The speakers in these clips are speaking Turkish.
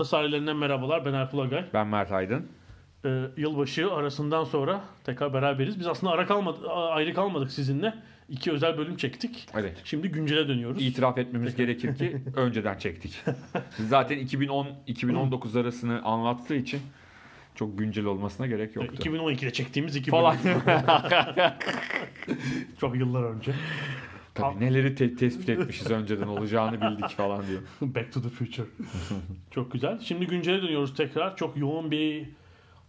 Ada sahillerinden merhabalar. Ben Alp Ulagay. Ben Mert Aydın. Ee, yılbaşı arasından sonra tekrar beraberiz. Biz aslında ara kalmadık, ayrı kalmadık sizinle. İki özel bölüm çektik. Evet. Şimdi güncele dönüyoruz. İtiraf etmemiz gerekir ki önceden çektik. Zaten 2010-2019 arasını anlattığı için çok güncel olmasına gerek Ee, yoktu. 2012'de çektiğimiz iki Falan. Çok yıllar önce. Tabii neleri te- tespit etmişiz önceden olacağını bildik falan diyor. Back to the Future. Çok güzel. Şimdi güncele dönüyoruz tekrar. Çok yoğun bir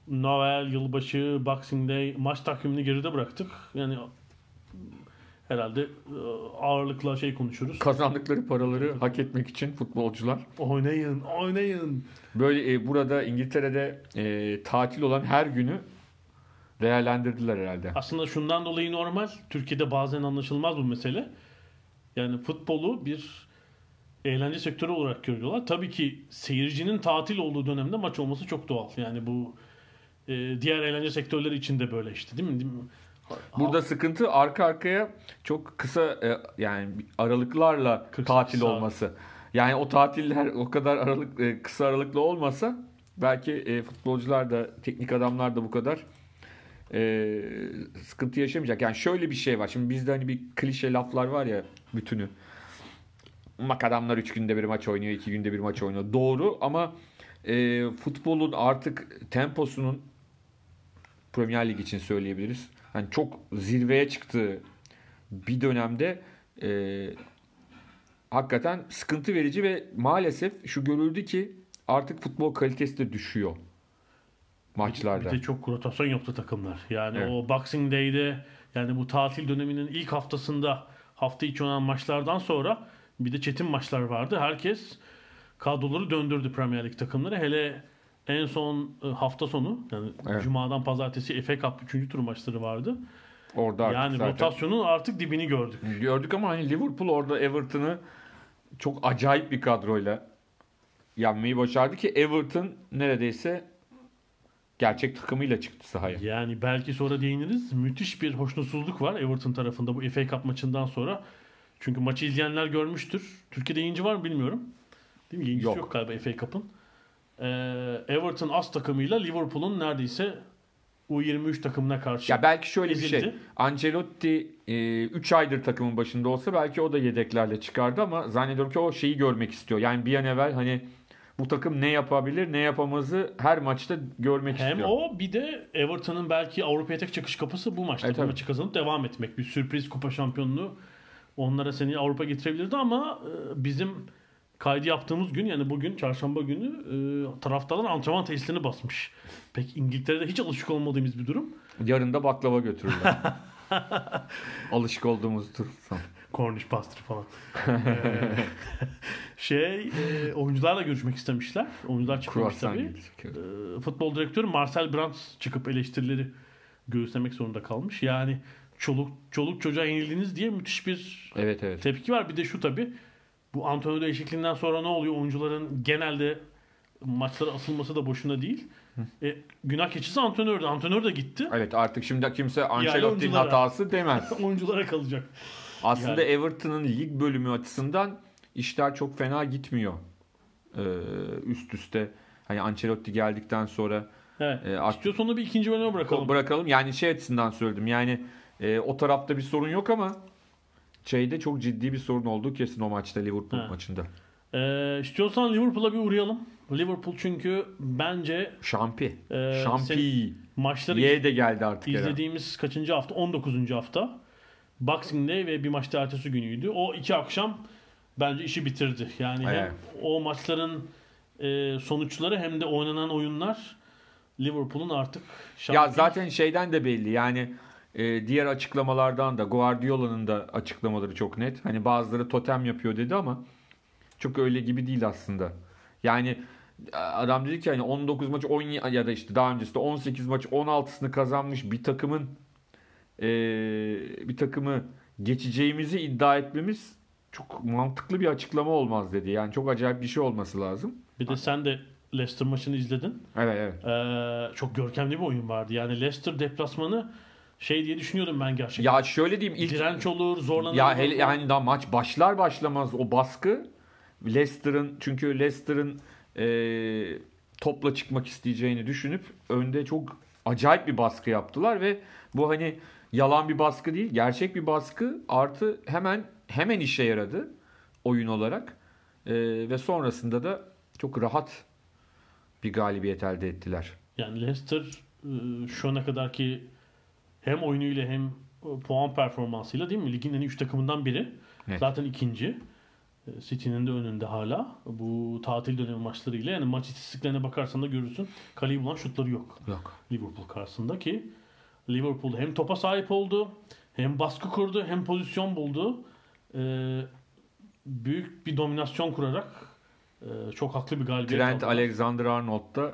Noel, yılbaşı, Boxing Day maç takvimini geride bıraktık. Yani herhalde e, ağırlıkla şey konuşuruz. Kazandıkları paraları hak etmek için futbolcular Oynayın, oynayın. böyle e, burada İngiltere'de e, tatil olan her günü değerlendirdiler herhalde. Aslında şundan dolayı normal. Türkiye'de bazen anlaşılmaz bu mesele. Yani futbolu bir eğlence sektörü olarak görüyorlar. Tabii ki seyircinin tatil olduğu dönemde maç olması çok doğal. Yani bu e, diğer eğlence sektörleri için de böyle işte değil mi? Değil mi? Burada sıkıntı arka arkaya çok kısa e, yani aralıklarla 48 tatil saat. olması. Yani o tatiller o kadar aralık e, kısa aralıklı olmasa belki e, futbolcular da teknik adamlar da bu kadar e, sıkıntı yaşamayacak. Yani şöyle bir şey var. Şimdi bizde hani bir klişe laflar var ya bütünü. Mak adamlar 3 günde bir maç oynuyor, 2 günde bir maç oynuyor. Doğru ama e, futbolun artık temposunun Premier Lig için söyleyebiliriz. Hani çok zirveye çıktığı bir dönemde e, hakikaten sıkıntı verici ve maalesef şu görüldü ki artık futbol kalitesi de düşüyor maçlarda. Bir de çok rotasyon yaptı takımlar. Yani Evet. o Boxing Day'de yani bu tatil döneminin ilk haftasında hafta içi oynanan maçlardan sonra bir de çetin maçlar vardı. Herkes kadroları döndürdü Premier Lig takımları. Hele en son e, hafta sonu yani Evet. Cuma'dan pazartesi FA Cup 3. tur maçları vardı. Orada artık yani zaten rotasyonun artık dibini gördük. gördük ama hani Liverpool orada Everton'ı çok acayip bir kadroyla yenmeyi başardı ki Everton neredeyse gerçek takımıyla çıktı sahaya. Yani belki sonra değiniriz. Müthiş bir hoşnutsuzluk var Everton tarafında bu FA Cup maçından sonra. Çünkü maçı izleyenler görmüştür. Türkiye'de yayıncı var mı bilmiyorum. Değil mi? Yayıncısı yok, Yok. galiba FA Cup'ın. Ee, Everton as takımıyla Liverpool'un neredeyse U23 takımına karşı. Ya belki şöyle bir ezildi. şey. Ancelotti 3 aydır takımın başında olsa belki o da yedeklerle çıkardı ama zannediyorum ki o şeyi görmek istiyor. Yani bir an evvel hani bu takım ne yapabilir ne yapamazı her maçta görmek Hem istiyor. o bir de Everton'ın belki Avrupa'ya tek çıkış kapısı bu maçta. Evet, bu maçı kazanıp devam etmek. Bir sürpriz kupa şampiyonluğu onlara seni Avrupa getirebilirdi ama e, bizim kaydı yaptığımız gün yani bugün çarşamba günü e, taraftarlar antrenman tesislerini basmış. Pek İngiltere'de hiç alışık olmadığımız bir durum. Yarın da baklava götürürler. Alışık olduğumuz durum. Cornish pastry falan. Ee, şey e, oyuncularla görüşmek istemişler. Oyuncular Croissant tabii. gelecek. E, futbol direktörü Marcel Brands çıkıp eleştirileri göğüslemek zorunda kalmış. Yani çoluk çoluk çocuğa yenildiniz diye müthiş bir Evet evet. tepki var. Bir de şu tabii bu Antonio değişikliğinden sonra ne oluyor? Oyuncuların genelde maçlara asılması da boşuna değil. E, günah keçisi antrenördü. Antrenör de gitti. Evet artık şimdi kimse Ancelotti'nin oyunculara. hatası demez. Oyunculara kalacak. Aslında Yani. Everton'ın lig bölümü açısından işler çok fena gitmiyor. Ee, üst üste. Hani Ancelotti geldikten sonra Evet. e, İstiyorsan onu bir ikinci bölüme bırakalım. bırakalım. Yani şey açısından söyledim. Yani e, o tarafta bir sorun yok ama şeyde çok ciddi bir sorun olduğu kesin o maçta Liverpool Ha. maçında. Ee, istiyorsan Liverpool'a bir uğrayalım. Liverpool çünkü bence Şampi. Ee, Şampi. maçları Y de geldi artık. herhalde. izlediğimiz kaçıncı hafta? 19. hafta. Boxing Day ve bir maçta ertesi günüydü. O iki akşam bence işi bitirdi. Yani hem o maçların e, sonuçları hem de oynanan oyunlar Liverpool'un artık Ya şampiyon- zaten şeyden de belli yani e, diğer açıklamalardan da Guardiola'nın da açıklamaları çok net. Hani bazıları totem yapıyor dedi ama çok öyle gibi değil aslında. Yani adam dedi ki hani 19 maç 10 ya da işte daha öncesinde 18 maç 16'sını kazanmış bir takımın e, bir takımı geçeceğimizi iddia etmemiz çok mantıklı bir açıklama olmaz dedi. Yani çok acayip bir şey olması lazım. bir de sen de Leicester maçını izledin. Evet evet. Ee, çok görkemli bir oyun vardı. Yani Leicester deplasmanı şey diye düşünüyordum ben gerçekten. Ya şöyle diyeyim ilk Direnç olur, zorlanır. Ya hele yani daha maç başlar başlamaz o baskı Leicester'ın çünkü Leicester'ın e, topla çıkmak isteyeceğini düşünüp önde çok acayip bir baskı yaptılar ve bu hani yalan bir baskı değil gerçek bir baskı artı hemen hemen işe yaradı oyun olarak E, ve sonrasında da çok rahat bir galibiyet elde ettiler. Yani Leicester e, şu ana kadarki hem oyunuyla hem e, puan performansıyla değil mi? Ligin en iyi 3 takımından biri. Evet. Zaten ikinci. E, City'nin de önünde hala. Bu tatil dönemi maçlarıyla. Yani maç istatistiklerine bakarsan da görürsün. Kaleyi bulan şutları yok. Yok. Liverpool karşısında ki Liverpool hem topa sahip oldu, hem baskı kurdu, hem pozisyon buldu. Ee, büyük bir dominasyon kurarak e, çok haklı bir galibiyet Trent aldılar. Alexander-Arnold da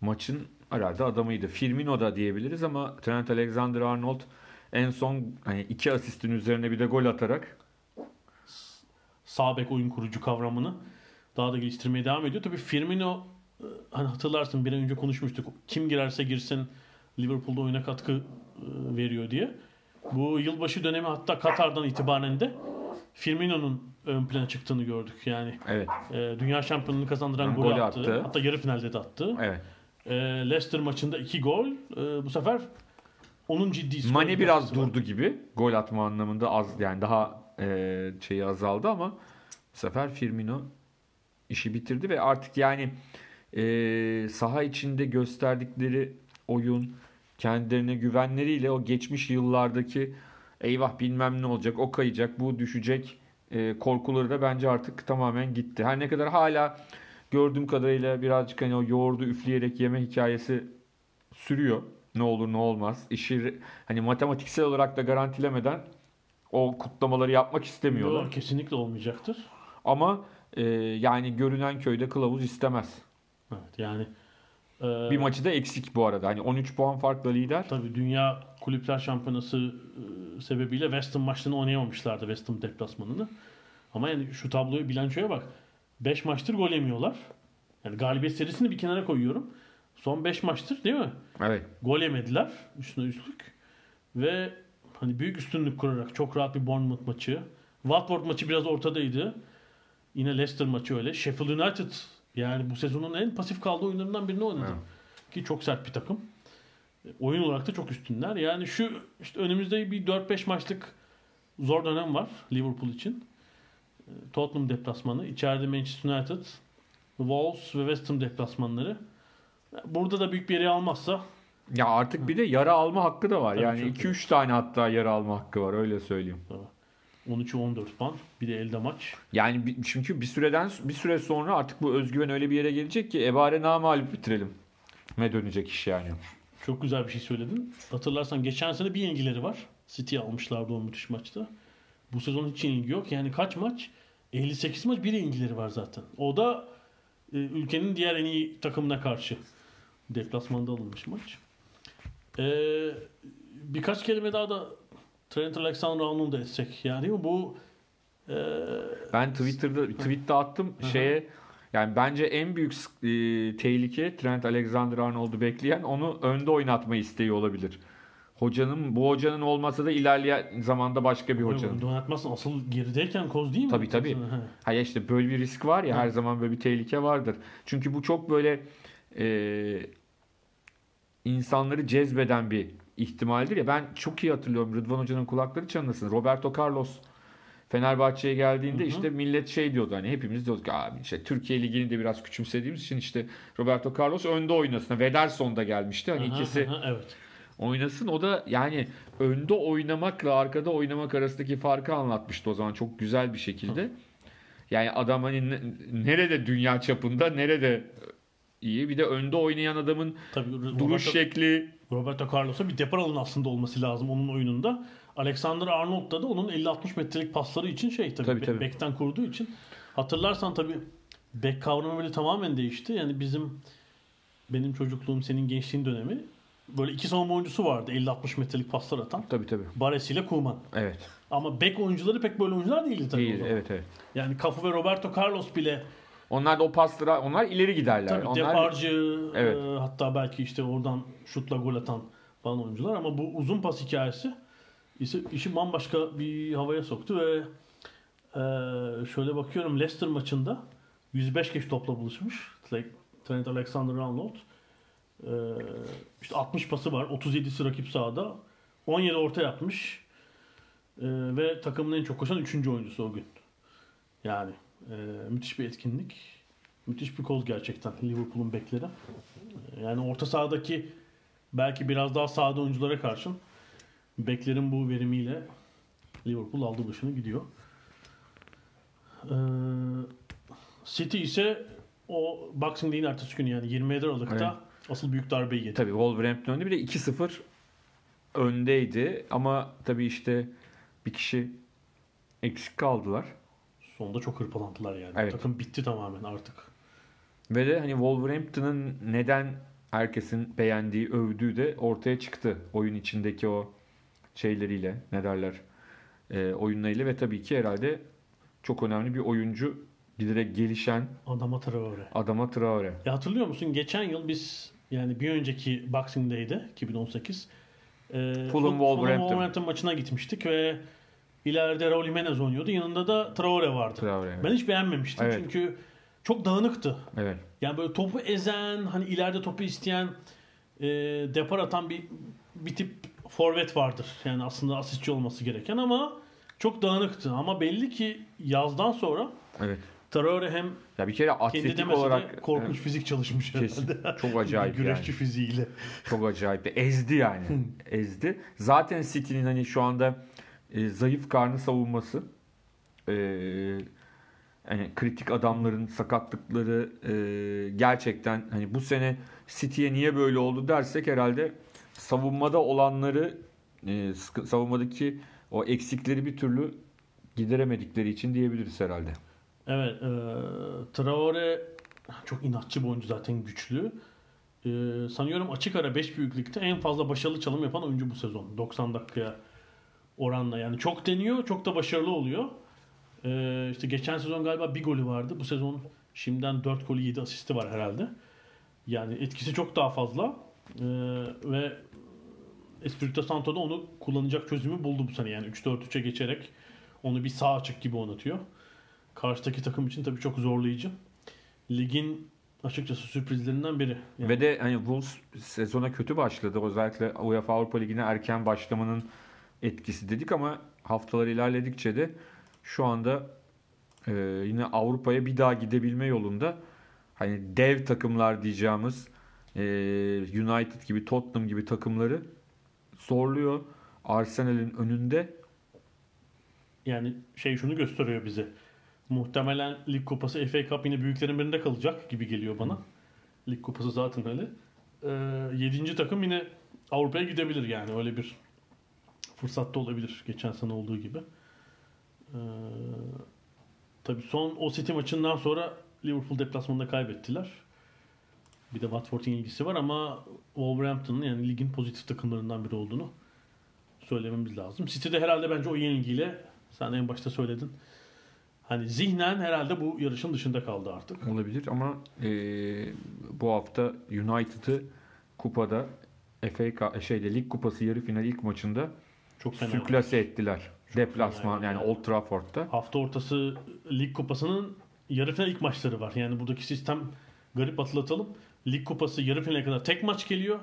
maçın herhalde adamıydı. Firmino da diyebiliriz ama Trent Alexander-Arnold en son hani iki asistin üzerine bir de gol atarak sağ bek oyun kurucu kavramını daha da geliştirmeye devam ediyor. Tabii Firmino e, hani hatırlarsın bir an önce konuşmuştuk. Kim girerse girsin Liverpool'da oyuna katkı e, veriyor diye. Bu yılbaşı dönemi hatta Katar'dan itibaren de Firmino'nun ön plana çıktığını gördük. Yani evet e, dünya şampiyonluğunu kazandıran Gol golü attı. attı. Hatta yarı finalde de attı. evet. E, Leicester maçında iki gol. E, bu sefer onun ciddi Mane biraz katkısı var. durdu gibi gol atma anlamında az yani daha e, şeyi azaldı ama bu sefer Firmino işi bitirdi ve artık yani e, saha içinde gösterdikleri oyun kendilerine güvenleriyle o geçmiş yıllardaki eyvah bilmem ne olacak o kayacak bu düşecek e, korkuları da bence artık tamamen gitti. Her ne kadar hala gördüğüm kadarıyla birazcık hani o yoğurdu üfleyerek yeme hikayesi sürüyor. Ne olur ne olmaz. İşi hani matematiksel olarak da garantilemeden o kutlamaları yapmak istemiyorlar. Yok, kesinlikle olmayacaktır. Ama e, yani görünen köyde kılavuz istemez. Evet yani e, Bir maçı da eksik bu arada. Hani 13 puan farkla lider. Tabii Dünya Kulüpler Şampiyonası e, sebebiyle West Ham maçlarını oynayamamışlardı West Ham deplasmanını. Ama yani şu tabloyu bilançoya bak. 5 maçtır gol yemiyorlar. Yani galibiyet serisini bir kenara koyuyorum. Son 5 maçtır değil mi? Evet. Gol yemediler üstüne üstlük. Ve hani büyük üstünlük kurarak çok rahat bir Bournemouth maçı. Watford maçı biraz ortadaydı. Yine Leicester maçı öyle. Sheffield United yani bu sezonun en pasif kaldığı oyunlarından birini oynadı. Evet. Ki çok sert bir takım. E, Oyun olarak da çok üstünler. Yani şu işte önümüzde bir 4-5 maçlık zor dönem var Liverpool için. E, Tottenham deplasmanı, içeride Manchester United, Wolves ve West Ham deplasmanları. Burada da büyük bir yere almazsa Ya artık bir de yara alma hakkı da var. Tabii yani çok 2-3 tane hatta yara alma hakkı var öyle söyleyeyim. 13'ü 14 puan. Bir de elde maç. Yani çünkü bir süreden bir süre sonra artık bu özgüven öyle bir yere gelecek ki ebare namalip bitirelim. Me dönecek iş yani. Çok güzel bir şey söyledin. Hatırlarsan geçen sene bir yenilgileri var. City almışlardı o müthiş maçta. Bu sezon hiç yenilgi yok. Yani kaç maç? 58 maç bir yenilgileri var zaten. O da e, ülkenin diğer en iyi takımına karşı. Deplasmanda alınmış maç. E, birkaç kelime daha da Trent Alexander-Arnold'u da etsek. Yani değil mi? bu e, Ben Twitter'da bir tweet de attım Hı hı. şeye yani bence en büyük e, tehlike Trent Alexander-Arnold'u bekleyen onu önde oynatma isteği olabilir. Hocanın bu hocanın olmasa da ilerleyen zamanda başka bir hocanın. Donatmasın asıl gerideyken koz değil mi? Tabii, tabii. Hayır işte böyle bir risk var ya Hı. her zaman böyle bir tehlike vardır. Çünkü bu çok böyle e, insanları cezbeden bir ihtimaldir ya. Ben çok iyi hatırlıyorum Rıdvan Hoca'nın kulakları çınlasın. Roberto Carlos Fenerbahçe'ye geldiğinde Hı hı. işte millet şey diyordu hani hepimiz diyorduk ki abi işte Türkiye Ligi'ni de biraz küçümsediğimiz için işte Roberto Carlos önde oynasın. Vederson da gelmişti. Hani Aha, ikisi aha, evet. oynasın. O da yani önde oynamakla arkada oynamak arasındaki farkı anlatmıştı o zaman çok güzel bir şekilde. Yani adam hani ne- nerede dünya çapında nerede iyi. Bir de önde oynayan adamın Tabii duruş Roberto, şekli Roberto Carlos'a bir depar alanı aslında olması lazım onun oyununda. Alexander Arnold'da da onun 50-60 metrelik pasları için şey tabii, Tabii, tabii. bekten kurduğu için. Hatırlarsan tabii bek kavramı böyle tamamen değişti. Yani bizim benim çocukluğum senin gençliğin dönemi böyle iki savunma oyuncusu vardı 50-60 metrelik paslar atan. tabii tabii. Baresi ile Koeman. Evet. Ama bek oyuncuları pek böyle oyuncular değildi tabii o İyi, zaman. evet evet. Yani Cafu ve Roberto Carlos bile Onlar da o paslara onlar ileri giderler. tabii onlar deparcı Evet. e, hatta belki işte oradan şutla gol atan falan oyuncular ama bu uzun pas hikayesi ise işi bambaşka bir havaya soktu ve e, şöyle bakıyorum Leicester maçında 105 kez topla buluşmuş Trent Alexander-Arnold. E, işte 60 pası var. 37'si rakip sahada. 17 orta yapmış. E, ve takımın en çok koşan 3. oyuncusu o gün. Yani e, müthiş bir etkinlik. Müthiş bir koz gerçekten Liverpool'un bekleri. E, Yani orta sahadaki belki biraz daha sahada oyunculara karşın beklerin bu verimiyle Liverpool aldı başını gidiyor. E, City ise o Boxing Day'in ertesi günü yani 27 Aralık'ta asıl büyük darbeyi yedi. Tabii Wolverhampton önde bir de 2-0 öndeydi ama tabii işte bir kişi eksik kaldılar. Sonunda çok hırpalandılar yani. Evet. Takım bitti tamamen artık. Ve de hani Wolverhampton'ın neden herkesin beğendiği, övdüğü de ortaya çıktı. Oyun içindeki o şeyleriyle, ne derler, e, oyunlarıyla ve tabii ki herhalde çok önemli bir oyuncu giderek gelişen Adama Traore. Adama Traore. Ya hatırlıyor musun? Geçen yıl biz yani bir önceki Boxing Day'de 2018 e, Fulham Wolverhampton. Wolverhampton maçına gitmiştik ve ileride Raul Jimenez oynuyordu. Yanında da Traore vardı. Traore. evet. Ben hiç beğenmemiştim Evet. çünkü çok dağınıktı. Evet. Yani böyle topu ezen, hani ileride topu isteyen, e, depar atan bir bir tip forvet vardır. Yani aslında asistçi olması gereken ama çok dağınıktı. Ama belli ki yazdan sonra Evet. Traore hem Ya bir kere atletik olarak korkunç fizik çalışmış kesin. herhalde. çok acayip Güreşçi yani. fiziğiyle. Çok acayip. Ezdi yani. Ezdi. Zaten City'nin hani şu anda e, zayıf karnı savunması e, hani kritik adamların sakatlıkları e, gerçekten hani bu sene City'ye niye böyle oldu dersek herhalde savunmada olanları e, savunmadaki o eksikleri bir türlü gideremedikleri için diyebiliriz herhalde. Evet, e, Traore çok inatçı bir oyuncu zaten güçlü. E, sanıyorum açık ara 5 büyüklükte en fazla başarılı çalım yapan oyuncu bu sezon. 90 dakikaya oranla yani çok deniyor, çok da başarılı oluyor. E, işte geçen sezon galiba bir golü vardı. Bu sezon şimdiden 4 golü 7 asisti var herhalde. Yani etkisi çok daha fazla. E, ve Espirito Santo da onu kullanacak çözümü buldu bu sene. Yani 3-4-3'e geçerek onu bir sağ açık gibi oynatıyor. Karşıdaki takım için tabii çok zorlayıcı. Ligin açıkçası sürprizlerinden biri. Yani Ve de hani Wolves sezona kötü başladı. Özellikle UEFA Avrupa Ligi'ne erken başlamanın etkisi dedik ama haftalar ilerledikçe de şu anda e, yine Avrupa'ya bir daha gidebilme yolunda hani dev takımlar diyeceğimiz e, United gibi Tottenham gibi takımları zorluyor. Arsenal'in önünde yani şey şunu gösteriyor bize. Muhtemelen Lig Kupası FA Cup yine büyüklerin birinde kalacak gibi geliyor bana. Lig Kupası zaten öyle. Ee, yedinci takım yine Avrupa'ya gidebilir yani öyle bir fırsat da olabilir geçen sene olduğu gibi. Ee, tabii son o City maçından sonra Liverpool deplasmanında kaybettiler. Bir de Watford'un ilgisi var ama Wolverhampton'ın yani ligin pozitif takımlarından biri olduğunu söylememiz lazım. City de herhalde bence o yenilgiyle sen en başta söyledin. Hani zihnen herhalde bu yarışın dışında kaldı artık. olabilir ama e, bu hafta United'ı kupada FA şeyde Lig Kupası yarı final ilk maçında Çok fena. sürklase ettiler. Deplasman yani yani. Old Trafford'da. Hafta ortası Lig Kupası'nın yarı final ilk maçları var. Yani buradaki sistem garip atlatalım. Lig Kupası yarı finale kadar tek maç geliyor.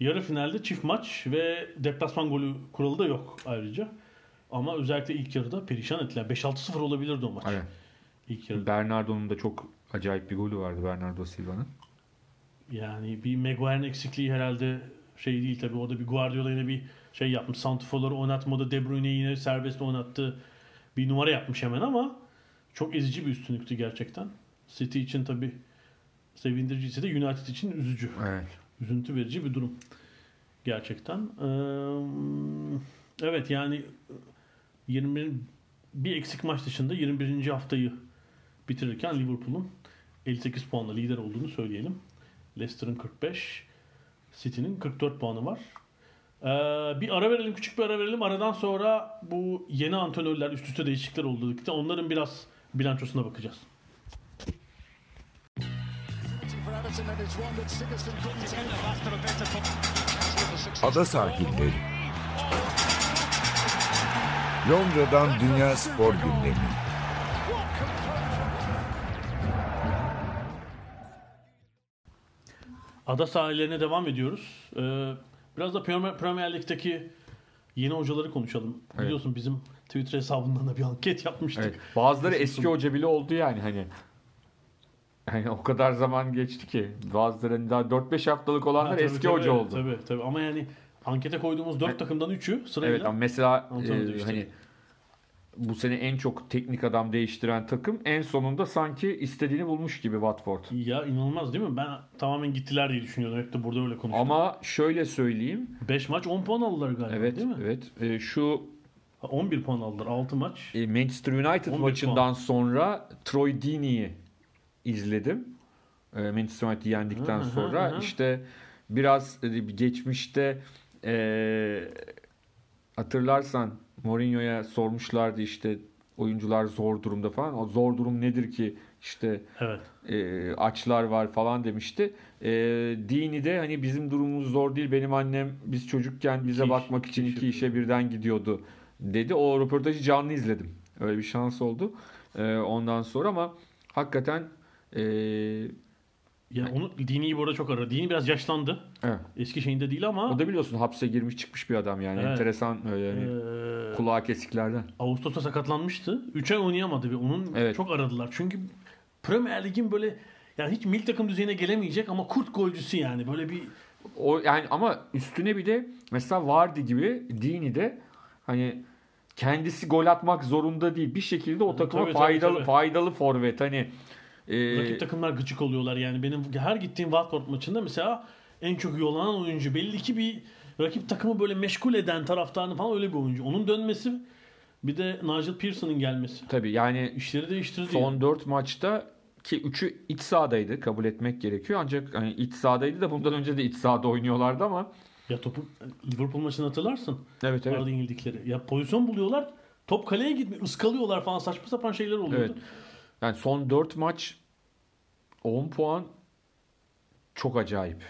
Yarı finalde çift maç ve deplasman golü kuralı da yok ayrıca. Ama özellikle ilk yarıda perişan ettiler. 5-6-0 olabilirdi o maç. Evet. İlk yarıda. Bernardo'nun da çok acayip bir golü vardı Bernardo Silva'nın. Yani bir Maguire'ın eksikliği herhalde şey değil tabii. Orada bir Guardiola yine bir şey yapmış. Santifor'ları oynatmadı. De Bruyne'yi yine serbest oynattı. Bir numara yapmış hemen ama çok ezici bir üstünlüktü gerçekten. City için tabii sevindiricisi de United için üzücü. Evet. Üzüntü verici bir durum. Gerçekten. Ee, evet yani 21 bir eksik maç dışında 21. haftayı bitirirken Liverpool'un 58 puanla lider olduğunu söyleyelim. Leicester'ın 45, City'nin 44 puanı var. Ee, bir ara verelim, küçük bir ara verelim. Aradan sonra bu yeni antrenörler, üst üste değişiklikler oldu. Onların biraz bilançosuna bakacağız. Ada sahilleri. Londra'dan Dünya Spor Gündemi. Ada sahillerine devam ediyoruz. Ee, biraz da Premier, Premier Lig'deki yeni hocaları konuşalım. Evet. Biliyorsun bizim Twitter hesabından da bir anket yapmıştık. Evet. Bazıları eski hoca bile oldu yani hani. Yani o kadar zaman geçti ki bazıları daha 4-5 haftalık Ha, olanlar tabii, eski tabii, hoca oldu. Tabii tabii ama yani ankete koyduğumuz 4 Evet. takımdan 3'ü sırayla Evet ama mesela e, değiştirdi. hani bu sene en çok teknik adam değiştiren takım en sonunda sanki istediğini bulmuş gibi Watford. ya inanılmaz değil mi? Ben tamamen gittiler diye düşünüyordum. Hep de burada öyle konuştum. Ama şöyle söyleyeyim. 5 maç 10 puan aldılar galiba Evet, değil mi? evet. E, şu Ha, 11 puan aldılar 6 maç. e, Manchester United 11 maçından puan. sonra Troy Deeney'i izledim. E, Manchester United'i yendikten Hı hı sonra hı. işte biraz e, geçmişte e, hatırlarsan Mourinho'ya sormuşlardı işte oyuncular zor durumda falan. O zor durum nedir ki işte Evet. e, açlar var falan demişti. E, Dini de hani bizim durumumuz zor değil. Benim annem biz çocukken bize İki iş- bakmak için iki iş iki işe birden gidiyordu dedi. O röportajı canlı izledim. Öyle bir şans oldu. E, ondan sonra ama hakikaten e, Ya onu Dini'yi bu arada çok aradı. Dini biraz yaşlandı. evet. Eski şeyinde değil ama o da biliyorsun hapse girmiş çıkmış bir adam yani. Evet. Enteresan öyle yani eee, kulağı kesiklerden. Ağustos'ta sakatlanmıştı. 3 ay oynayamadı ve onun Evet. çok aradılar. Çünkü Premier Lig'in böyle yani hiç milli takım düzeyine gelemeyecek ama kurt golcüsü yani. Böyle bir O yani ama üstüne bir de mesela Vardy gibi Dini de hani kendisi gol atmak zorunda değil. Bir şekilde o takıma Tabii, tabii, faydalı tabii. faydalı forvet hani e, rakip takımlar gıcık oluyorlar yani. Benim her gittiğim Watford maçında mesela en çok olan oyuncu belli ki bir rakip takımı böyle meşgul eden taraftarını falan öyle bir oyuncu. Onun dönmesi bir de Nigel Pearson'ın gelmesi. tabii yani işleri değiştirdi. son yani. 4 maçta ki 3'ü iç sahadaydı kabul etmek gerekiyor. Ancak hani iç sahadaydı da bundan önce de iç sahada oynuyorlardı ama Ya topu Liverpool maçını hatırlarsın. evet evet. Arada yenildikleri. Ya pozisyon buluyorlar. Top kaleye gitmiyor. ıskalıyorlar falan saçma sapan şeyler oluyordu. Evet. Yani son 4 maç 10 puan çok acayip.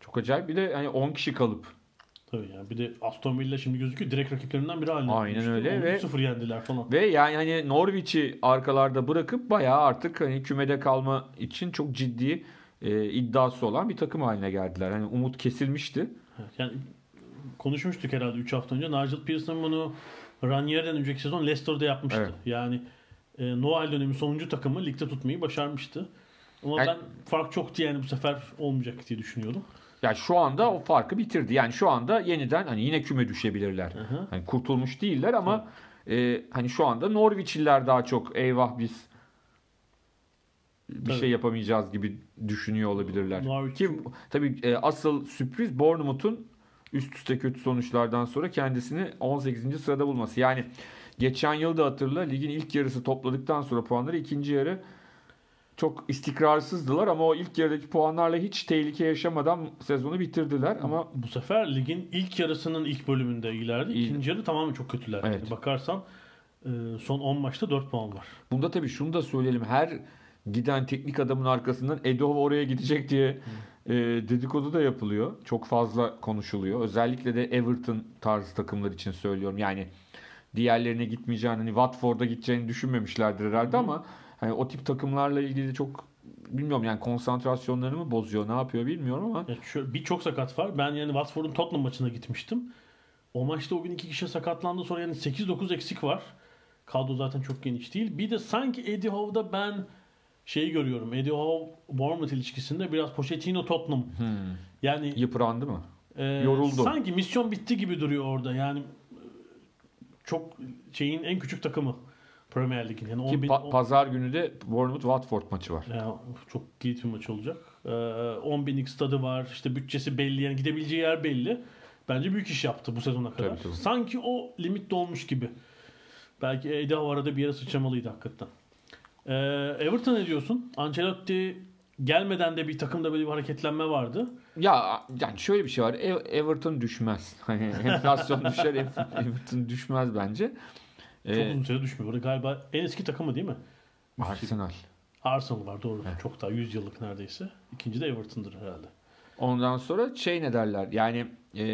Çok acayip. Bir de hani 10 kişi kalıp Tabii yani bir de Aston Villa şimdi gözüküyor direkt rakiplerinden biri haline Aynen gelmişti. öyle ve- 0 yendiler falan. Ve yani hani Norwich'i arkalarda bırakıp bayağı artık hani kümede kalma için çok ciddi e, iddiası olan bir takım haline geldiler. Hani umut kesilmişti. Evet, Yani konuşmuştuk herhalde 3 hafta önce. Nigel Pearson bunu Ranier'den önceki sezon Leicester'da yapmıştı. Evet. Yani e, Noel dönemi sonuncu takımı ligde tutmayı başarmıştı. Ama Yani- ben fark çoktu yani bu sefer olmayacak diye düşünüyordum. Yani şu anda o farkı bitirdi. Yani şu anda yeniden hani yine küme düşebilirler. Hı hı. Hani kurtulmuş değiller ama e, hani şu anda Norwich'liler daha çok eyvah biz bir Tabii. şey yapamayacağız gibi düşünüyor olabilirler. Norwich- Ki tabii e, asıl sürpriz Bournemouth'un üst üste kötü sonuçlardan sonra kendisini 18. sırada bulması. Yani geçen yıl da hatırla ligin ilk yarısı topladıktan sonra puanları ikinci yarı çok istikrarsızdılar ama o ilk yarıdaki puanlarla hiç tehlike yaşamadan sezonu bitirdiler ama Bu sefer ligin ilk yarısının ilk bölümünde iyilerdi. İyi. İkinci yarı tamamen çok kötüler. Yani Evet. bakarsan e, son 10 maçta 4 puan var. Bunda tabii şunu da söyleyelim. Her giden teknik adamın arkasından Edoh oraya gidecek diye e, dedikodu da yapılıyor. Çok fazla konuşuluyor. Özellikle de Everton tarzı takımlar için söylüyorum. Yani diğerlerine gitmeyeceğini, hani Watford'a gideceğini düşünmemişlerdir herhalde ama hani o tip takımlarla ilgili çok bilmiyorum yani konsantrasyonlarını mı bozuyor, ne yapıyor bilmiyorum ama Ya şöyle birçok sakat var. Ben yani Watford'un Tottenham maçına gitmiştim. O maçta o gün iki kişi sakatlandı sonra yani 8-9 eksik var. Kadro zaten çok geniş değil. Bir de sanki Eddie Howe'da ben şeyi görüyorum. Eddie Howe Bournemouth ilişkisinde biraz Pochettino Tottenham. Yani yıprandı mı? e, yoruldu. Sanki misyon bitti gibi duruyor orada. Yani çok şeyin en küçük takımı. Premier Lig'in. Yani Ki 10 bin, pa- pazar günü de Bournemouth Watford maçı var. Ya, çok bir maç olacak. Ee, 10 binlik stadı var. İşte bütçesi belli. Yani gidebileceği yer belli. Bence büyük iş yaptı bu sezona kadar. Tabii, tabii. Sanki o limit dolmuş gibi. Belki Edi arada bir yere sıçramalıydı hakikaten. Ee, Everton ne diyorsun? Ancelotti gelmeden de bir takımda böyle bir hareketlenme vardı. Ya yani şöyle bir şey var. Ev- Everton düşmez. Hani enflasyon düşer, Ev- Everton düşmez bence. Çok Ee, uzun süre düşmüyor. Galiba en eski takımı değil mi? Arsenal. Arsenal var doğru. Çok daha 100 yıllık neredeyse. İkinci de Everton'dır herhalde. Ondan sonra şey ne derler? Yani e,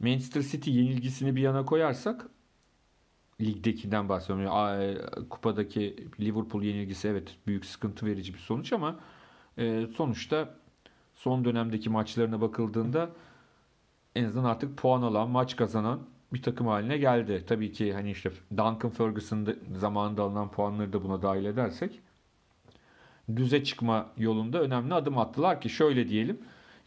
Manchester City yenilgisini bir yana koyarsak ligdekinden bahsediyorum. Yani, e, kupadaki Liverpool yenilgisi evet büyük sıkıntı verici bir sonuç ama e, sonuçta son dönemdeki maçlarına bakıldığında en azından artık puan alan, maç kazanan bir takım haline geldi. Tabii ki hani işte Duncan Ferguson'ın da- zamanında alınan puanları da buna dahil edersek düze çıkma yolunda önemli adım attılar ki şöyle diyelim.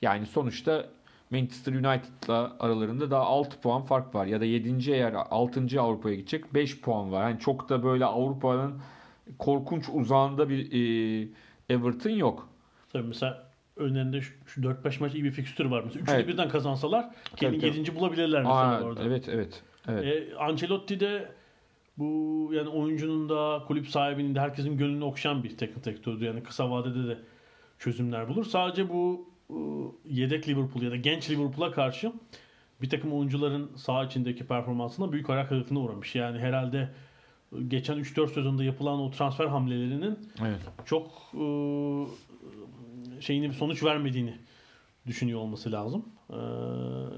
Yani sonuçta Manchester United'la aralarında daha 6 puan fark var. Ya da 7. eğer 6. Avrupa'ya gidecek 5 puan var. Yani çok da böyle Avrupa'nın korkunç uzağında bir e, Everton yok. Tabii mesela önlerinde şu, şu 4-5 maç iyi bir fikstür var. Mesela üçünü Evet. birden kazansalar kendini tabii. 7. bulabilirler mesela Aa, orada. evet evet. Evet. E, Ancelotti de bu yani oyuncunun da kulüp sahibinin de herkesin gönlünü okşayan bir teknik direktördü. Yani kısa vadede de çözümler bulur. Sadece bu e, yedek Liverpool ya da genç Liverpool'a karşı bir takım oyuncuların saha içindeki performansına büyük hayal kırıklığına uğramış. Yani herhalde geçen 3-4 sezonda yapılan o transfer hamlelerinin evet. çok e, şeyini bir sonuç vermediğini düşünüyor olması lazım. E,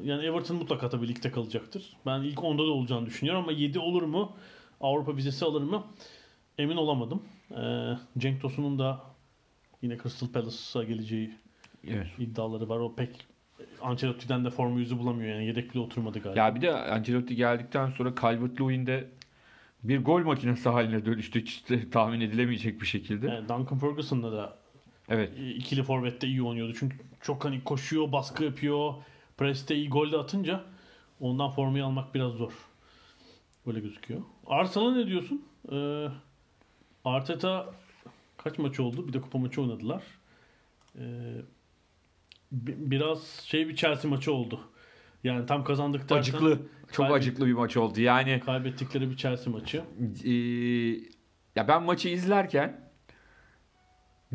yani Everton mutlaka tabii ligde kalacaktır. Ben ilk 10'da da olacağını düşünüyorum ama 7 olur mu? Avrupa vizesi alır mı? Emin olamadım. E, Cenk Tosun'un da yine Crystal Palace'a geleceği Evet. iddiaları var. O pek Ancelotti'den de formu yüzü bulamıyor yani yedek bile oturmadı galiba. Ya bir de Ancelotti geldikten sonra Calvert-Lewin de bir gol makinesi haline dönüştü. Hiç tahmin edilemeyecek bir şekilde. Yani Duncan Ferguson'la da Evet. e, ikili forvette iyi oynuyordu. Çünkü çok hani koşuyor, baskı yapıyor. Preste iyi gol de atınca ondan formayı almak biraz zor. Böyle gözüküyor. Arsenal'a ne diyorsun? Ee, Arteta kaç maç oldu? Bir de kupa maçı oynadılar. Ee, bi- biraz şey bir Chelsea maçı oldu. Yani tam kazandık derken Acıklı. Çok Kaybet- acıklı bir maç oldu. Yani kaybettikleri bir Chelsea maçı. Ee, ya ben maçı izlerken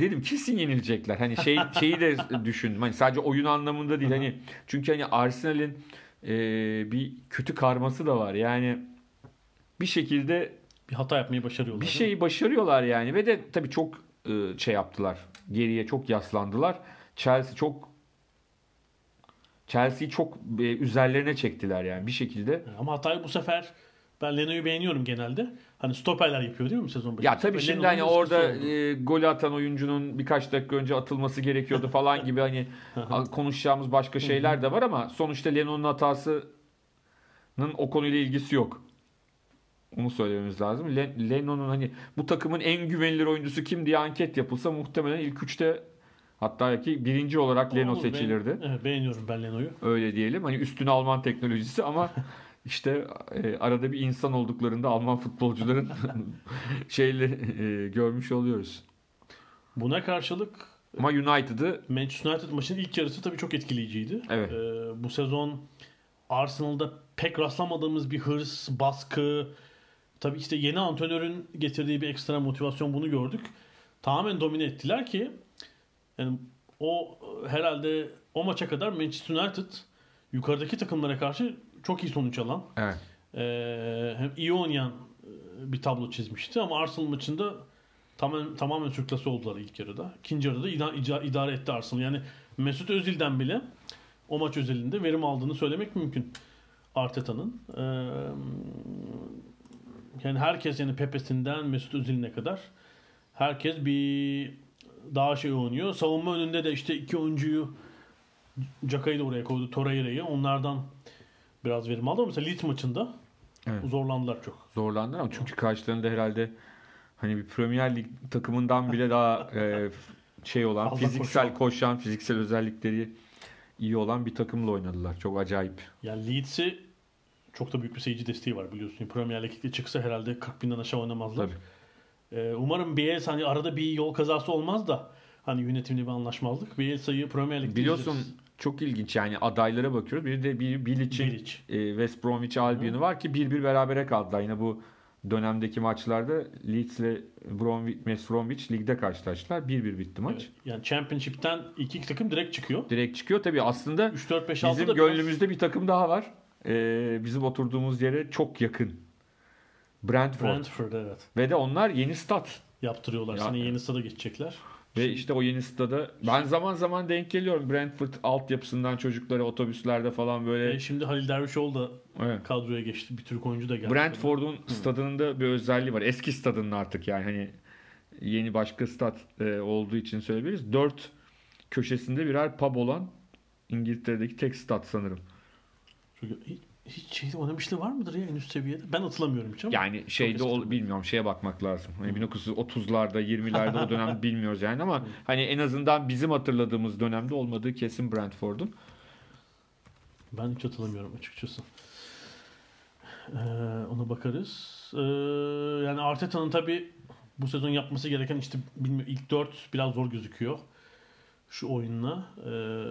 dedim kesin yenilecekler. Hani şey şeyi de düşündüm. Hani sadece oyun anlamında değil. Hani çünkü hani Arsenal'in e, bir kötü karması da var. Yani bir şekilde Bir hata yapmayı başarıyorlar. bir şeyi başarıyorlar yani ve de tabii çok e, şey yaptılar. Geriye çok yaslandılar. Chelsea çok Chelsea'yi çok e, üzerlerine çektiler yani bir şekilde. Ama hatayı bu sefer ben Leno'yu beğeniyorum genelde. Hani stoperler yapıyor değil mi sezon başında? Ya tabii şimdi hani da orada e, gol atan oyuncunun birkaç dakika önce atılması gerekiyordu falan gibi hani konuşacağımız başka şeyler de var ama sonuçta Lennon'un hatasının o konuyla ilgisi yok. Onu söylememiz lazım. Le- Lennon'un hani bu takımın en güvenilir oyuncusu kim diye anket yapılsa muhtemelen ilk üçte hatta ki birinci olarak Leno seçilirdi. evet, beğeniyorum ben Leno'yu. Öyle diyelim. Hani üstüne Alman teknolojisi ama işte e, arada bir insan olduklarında Alman futbolcuların şeyle e, görmüş oluyoruz. Buna karşılık Ama United'ı Manchester United maçının ilk yarısı tabii çok etkileyiciydi. Evet. Ee, bu sezon Arsenal'da pek rastlamadığımız bir hırs, baskı, tabii işte yeni antrenörün getirdiği bir ekstra motivasyon bunu gördük. Tamamen domine ettiler ki yani o herhalde o maça kadar Manchester United yukarıdaki takımlara karşı çok iyi sonuç alan, evet. Ee, hem iyi oynayan e, bir tablo çizmişti ama Arsenal maçında tamamen tamamen sürklası oldular ilk yarıda. İkinci yarıda ida- ica- idare etti Arsenal. Yani Mesut Özil'den bile o maç özelinde verim aldığını söylemek mümkün Arteta'nın. Ee, yani herkes yani Pepe'sinden Mesut Özil'ine kadar herkes bir daha şey oynuyor. Savunma önünde de işte iki oyuncuyu Caka'yı da oraya koydu. Torreira'yı. Onlardan biraz verim aldı. ama Mesela Leeds maçında Evet. zorlandılar çok. Zorlandılar ama çünkü karşılarında herhalde hani bir Premier Lig takımından bile daha e, şey olan, Fazla fiziksel koşan. koşan, fiziksel özellikleri iyi olan bir takımla oynadılar. Çok acayip. Yani Leeds'i çok da büyük bir seyirci desteği var biliyorsun. Premier Lig'de çıksa herhalde 40 binden aşağı oynamazlar. Tabii. Ee, umarım Bielsa hani arada bir yol kazası olmaz da hani yönetimli bir anlaşmazlık. Bielsa'yı Premier Lig'de Biliyorsun izleriz. Çok ilginç yani adaylara bakıyoruz. Bir de bir Bilic'in Bilic. e, West Bromwich Albion'u var ki 1-1 berabere kaldılar. Yine bu dönemdeki maçlarda Leeds ile Bromwich, West Bromwich ligde karşılaştılar. 1-1 bitti maç. Evet, Yani Championship'ten iki takım direkt çıkıyor. Direkt çıkıyor. Tabii aslında 3 4 5 6 bizim da biraz gönlümüzde bir takım daha var. Ee, bizim oturduğumuz yere çok yakın. Brentford. Brentford evet. Ve de onlar yeni stat. Yaptırıyorlar. Ya- Seni yeni stada geçecekler. Ve işte o yeni stada ben zaman zaman denk geliyorum Brentford altyapısından çocukları otobüslerde falan böyle. E şimdi Halil Dervişoğlu da Evet. kadroya geçti. Bir Türk oyuncu da geldi. Brentford'un stadının da bir özelliği var. Eski stadının artık yani hani yeni başka stat e, olduğu için söyleyebiliriz. Dört köşesinde birer pub olan İngiltere'deki tek stat sanırım. Çünkü hiç, hiç şey oynamışlığı var mıdır ya en üst seviyede? Ben hatırlamıyorum hiç ama. Yani şeyde ol, bilmiyorum şeye bakmak lazım. Hani 1930'larda 20'lerde o dönem bilmiyoruz yani ama hani en azından bizim hatırladığımız dönemde olmadığı kesin Brentford'un. Ben hiç hatırlamıyorum açıkçası. Ee, ona bakarız. Ee, yani Arteta'nın tabi bu sezon yapması gereken işte bilmiyorum ilk 4 biraz zor gözüküyor. Şu oyunla. Ee,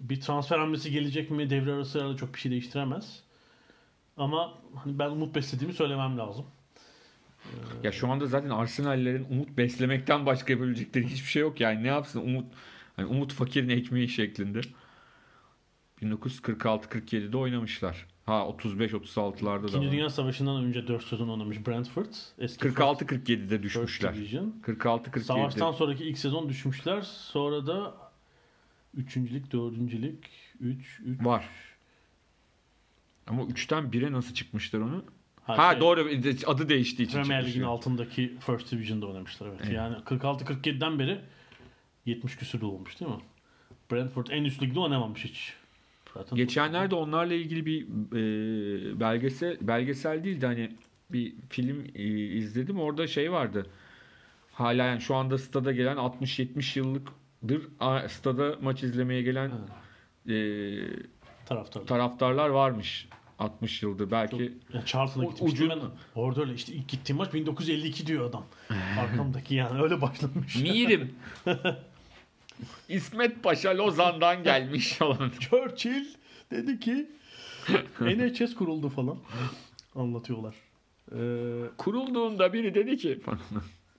bir transfer hamlesi gelecek mi? Devre arası herhalde çok bir şey değiştiremez. Ama hani ben umut beslediğimi söylemem lazım. Ya şu anda zaten Arsenal'lerin umut beslemekten başka yapabilecekleri hiçbir şey yok yani ne yapsın umut hani umut fakirin ekmeği şeklinde. 1946-47'de oynamışlar. Ha 35-36'larda da. İkinci. Dünya Savaşı'ndan önce 4 sezon oynamış Brentford. Eski 46-47'de First düşmüşler. Division. 46-47. Savaştan sonraki ilk sezon düşmüşler. Sonra da üçüncülük, dördüncülük, 3, 3. Var. Ama 3'ten 1'e nasıl çıkmışlar onu? Ha, Ha şey, doğru adı değiştiği için Premier. Lig'in altındaki First Division'da oynamışlar evet. Evet. Yani 46-47'den beri 70 küsür olmuş değil mi? Brentford en üst ligde oynamamış hiç. Zaten Geçenlerde onlarla ilgili bir e, belgesel belgesel değil de hani bir film e, izledim. Orada şey vardı. Hala yani şu anda stada gelen 60-70 yıllıktır a- stada maç izlemeye gelen e, taraftar. taraftarlar varmış. 60 yıldır belki. Yani Charlton'a gitmiştim ben. Orada öyle işte ilk gittiğim maç 1952 diyor adam. Arkamdaki yani öyle başlamış. Mirim. İsmet Paşa Lozan'dan gelmiş falan. Churchill dedi ki NHS kuruldu falan. Anlatıyorlar. Ee, Kurulduğunda biri dedi ki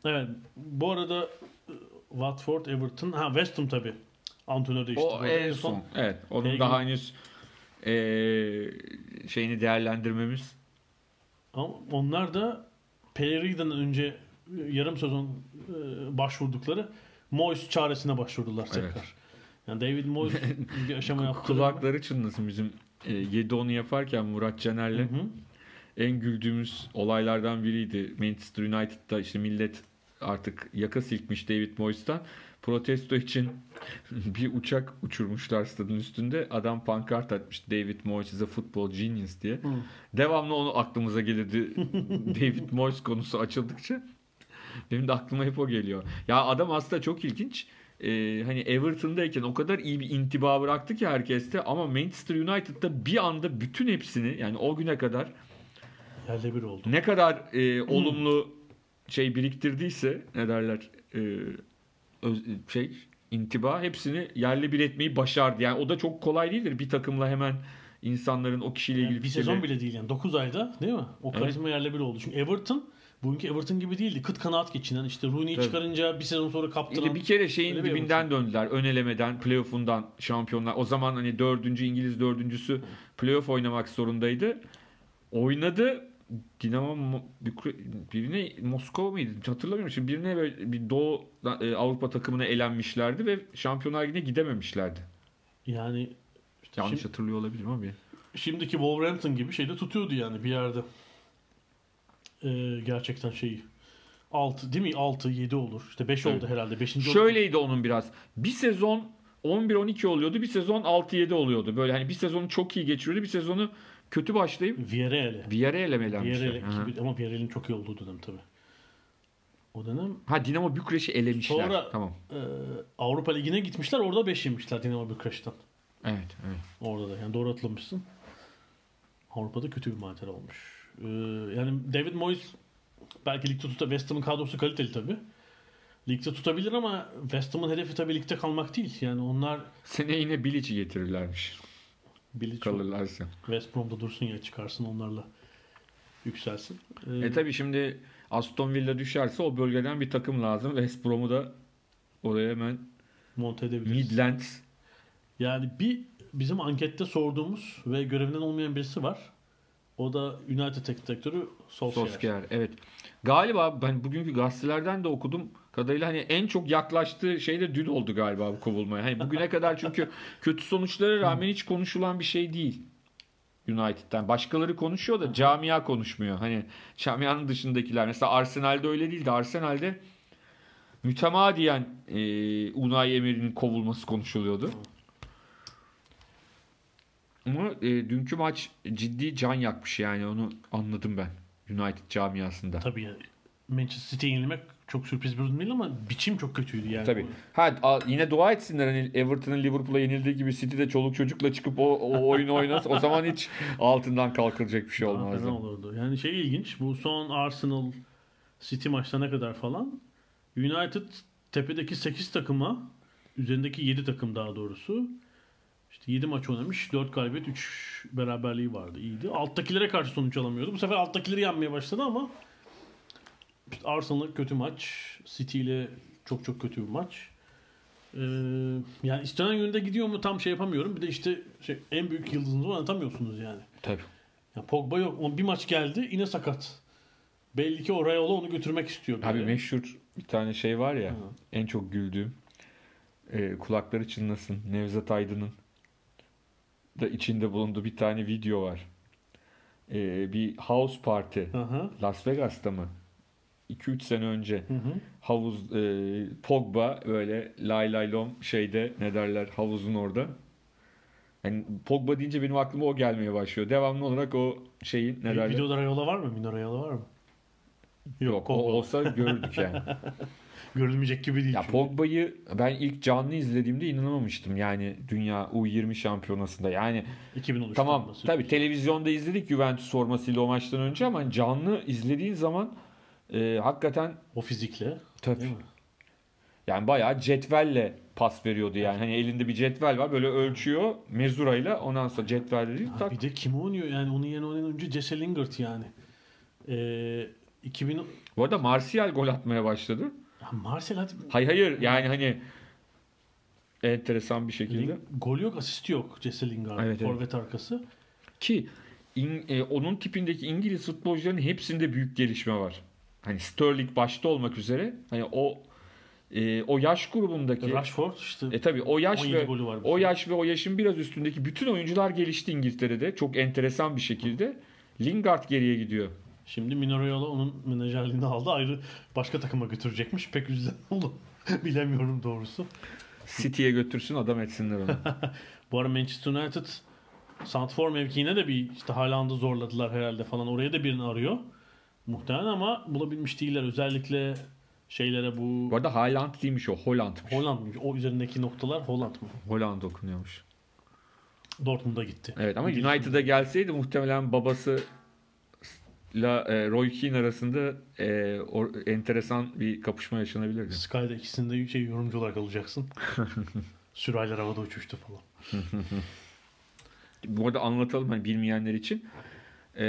evet. Bu arada e, Watford, Everton, ha West Ham tabii. Antonio değişti. O en son. Evet. Onun Peki. daha henüz şeyini değerlendirmemiz. Ama onlar da Pellerini'den önce e, yarım sezon e, başvurdukları Moyes çaresine başvurdular tekrar. Evet. Yani David Moyes bir aşama yaptı. Kulakları çınlasın bizim e, 7-10'u yaparken Murat Caner'le en güldüğümüz olaylardan biriydi. Manchester United'da işte millet artık yaka silkmiş David Moyes'tan. Protesto için bir uçak uçurmuşlar stadın üstünde. Adam pankart atmış David Moyes is a football genius diye. Hı. Devamlı onu aklımıza gelirdi David Moyes konusu açıldıkça. Benim de aklıma hep o geliyor. Ya adam aslında çok ilginç. Ee, hani Everton'dayken o kadar iyi bir intiba bıraktı ki herkeste ama Manchester United'da bir anda bütün hepsini yani o güne kadar Yerle bir oldu. ne kadar e, olumlu şey biriktirdiyse ne derler e, şey intiba hepsini yerle bir etmeyi başardı. Yani o da çok kolay değildir bir takımla hemen insanların o kişiyle Yani ilgili bir sezon bile değil yani 9 ayda değil mi? O Evet. karizma yerle bir oldu. Çünkü Everton bugünkü Everton gibi değildi. Kıt kanaat geçinen işte Rooney'i çıkarınca bir sezon sonra kaptıran. İşte bir kere şeyin bir dibinden döndüler. Ön elemeden, playoff'undan şampiyonlar. O zaman hani dördüncü İngiliz dördüncüsü playoff oynamak zorundaydı. Oynadı. Dinamo birine Moskova mıydı? Hatırlamıyorum. Şimdi birine böyle bir Doğu e, Avrupa takımına elenmişlerdi ve Şampiyonlar Ligi'ne gidememişlerdi. Yani işte Yanlış şimdi- hatırlıyor olabilirim ama. bir- şimdiki Wolverhampton gibi şeyde tutuyordu yani bir yerde. Ee, gerçekten şeyi. 6 değil mi? 6 7 olur. İşte 5 Evet. oldu herhalde. 5. Şöyleydi onun biraz. Bir sezon 11-12 oluyordu. Bir sezon 6-7 oluyordu. Böyle hani bir sezonu çok iyi geçiriyordu. Bir sezonu kötü başlayıp Villarreal'e. Villarreal'e mi elenmişler? Villarreal'e Hı hı. 2000 ama Villarreal'in çok iyi olduğu dönem tabii. O dönem Ha Dinamo Bükreş'i elemişler. Sonra- Tamam. e, Avrupa Ligi'ne gitmişler. Orada 5 yemişler Dinamo Bükreş'ten. Evet, evet. Orada da yani doğru hatırlamışsın. Avrupa'da kötü bir macera olmuş. Ee, yani David Moyes belki ligde tutar. West Ham'ın kadrosu kaliteli tabii. Ligde tutabilir ama West Ham'ın hedefi tabii ligde kalmak değil. Yani onlar Seneye yine Bilic'i getirirlermiş. Bilic Kalırlarsa. West Brom'da dursun ya çıkarsın onlarla yükselsin. Ee, E tabi şimdi Aston Villa düşerse o bölgeden bir takım lazım. West Brom'u da oraya hemen monte edebiliriz. Midlands Yani bir bizim ankette sorduğumuz ve görevinden olmayan birisi var. O da United Teknik Direktörü Solskjaer. Solskjaer. Evet. Galiba ben bugünkü gazetelerden de okudum kadarıyla hani en çok yaklaştığı şey de dün oldu galiba bu kovulmaya. Hani bugüne kadar çünkü kötü sonuçlara rağmen hiç konuşulan bir şey değil. United'den. Başkaları konuşuyor da camia konuşmuyor. Hani camianın dışındakiler. Mesela Arsenal'de öyle değildi. Arsenal'de mütemadiyen e, Unai Emery'nin kovulması konuşuluyordu. Ama e, dünkü maç ciddi can yakmış yani onu anladım ben. United camiasında. Tabii Manchester City'ye yenilmek çok sürpriz bir durum değil ama biçim çok kötüydü yani. Tabii. Ha a- yine dua etsinler hani Everton'ın Liverpool'a yenildiği gibi City'de çoluk çocukla çıkıp o, o oyunu oynasa o zaman hiç altından kalkılacak bir şey Daha olmazdı. fena olurdu. Yani şey ilginç. Bu son Arsenal City maçlarına kadar falan United tepedeki 8 takıma üzerindeki 7 takım daha doğrusu işte 7 maç oynamış. 4 galibiyet 3 beraberliği vardı. iyiydi. Alttakilere karşı sonuç alamıyordu. Bu sefer alttakileri yenmeye başladı ama işte Arsenal'ın kötü maç. City ile çok çok kötü bir maç. Ee, yani istenen yönde gidiyor mu tam şey yapamıyorum. Bir de işte şey, en büyük yıldızınızı oynatamıyorsunuz yani. Tabii. Ya Pogba yok. Bir maç geldi yine sakat. Belli ki o Rayola onu götürmek istiyor. Abi böyle. meşhur bir tane şey var ya Hı. en çok güldüğüm e, kulakları çınlasın Nevzat Aydın'ın da içinde bulunduğu bir tane video var. E, bir house party Hı hı. Las Vegas'ta mı? 2-3 sene önce Hı hı. havuz e, Pogba böyle lay lay lom şeyde ne derler havuzun orada. Yani Pogba deyince benim aklıma o gelmeye başlıyor. Devamlı olarak o şeyin ne Bir derler? Videoda Rayola var mı? Mino Rayola var mı? Yok, o Pogba. olsa görürdük yani. Görülmeyecek gibi değil. ya çünkü. Pogba'yı ben ilk canlı izlediğimde inanamamıştım. Yani dünya U20 şampiyonasında. Yani 2013 tamam tabii televizyonda izledik Juventus formasıyla o maçtan önce ama canlı izlediğin zaman e, hakikaten O fizikle. tabii Değil mi? Yani bayağı cetvelle pas veriyordu yani. Hani elinde bir cetvel var böyle ölçüyor mezurayla ondan sonra cetvelle değil tak. bir de kim oynuyor? Yani onun yerine oynayan oyuncu Jesse Lingard yani. Ee, 2000 Bu arada Martial gol atmaya başladı. ya Marcel hadi Hayır hayır yani hani enteresan bir şekilde. Ling- gol yok, asist yok Jesse Lingard. Evet, evet. Forvet arkası. Ki in- e, onun tipindeki İngiliz futbolcuların hepsinde büyük gelişme var. Hani Sterling başta olmak üzere hani o e, o yaş grubundaki Rashford işte e tabi o yaş 17 ve o yaş ve o yaşın biraz üstündeki bütün oyuncular gelişti İngiltere'de çok enteresan bir şekilde. Lingard geriye gidiyor. Şimdi Mino Raiola onun menajerliğini aldı. Ayrı başka takıma götürecekmiş. Pek üzülen oldu. Bilemiyorum doğrusu. City'ye götürsün adam etsinler onu. Bu ara Manchester United Santfor mevkiine de bir işte Haaland'ı zorladılar herhalde falan. Oraya da birini arıyor. Muhtemelen ama bulabilmiş değiller. Özellikle şeylere bu Bu arada Haaland değilmiş o Holland'mış. Holland mı? O üzerindeki noktalar Holland mı? Holland okunuyormuş. Dortmund'a gitti. Evet ama United'a gelseydi muhtemelen babası ile e, Roy Keane arasında e, or- enteresan bir kapışma yaşanabilirdi. Sky'da ikisinde şey yorumcu olarak alacaksın. Sürahiler havada uçuştu falan. Bu arada anlatalım hani bilmeyenler için. E,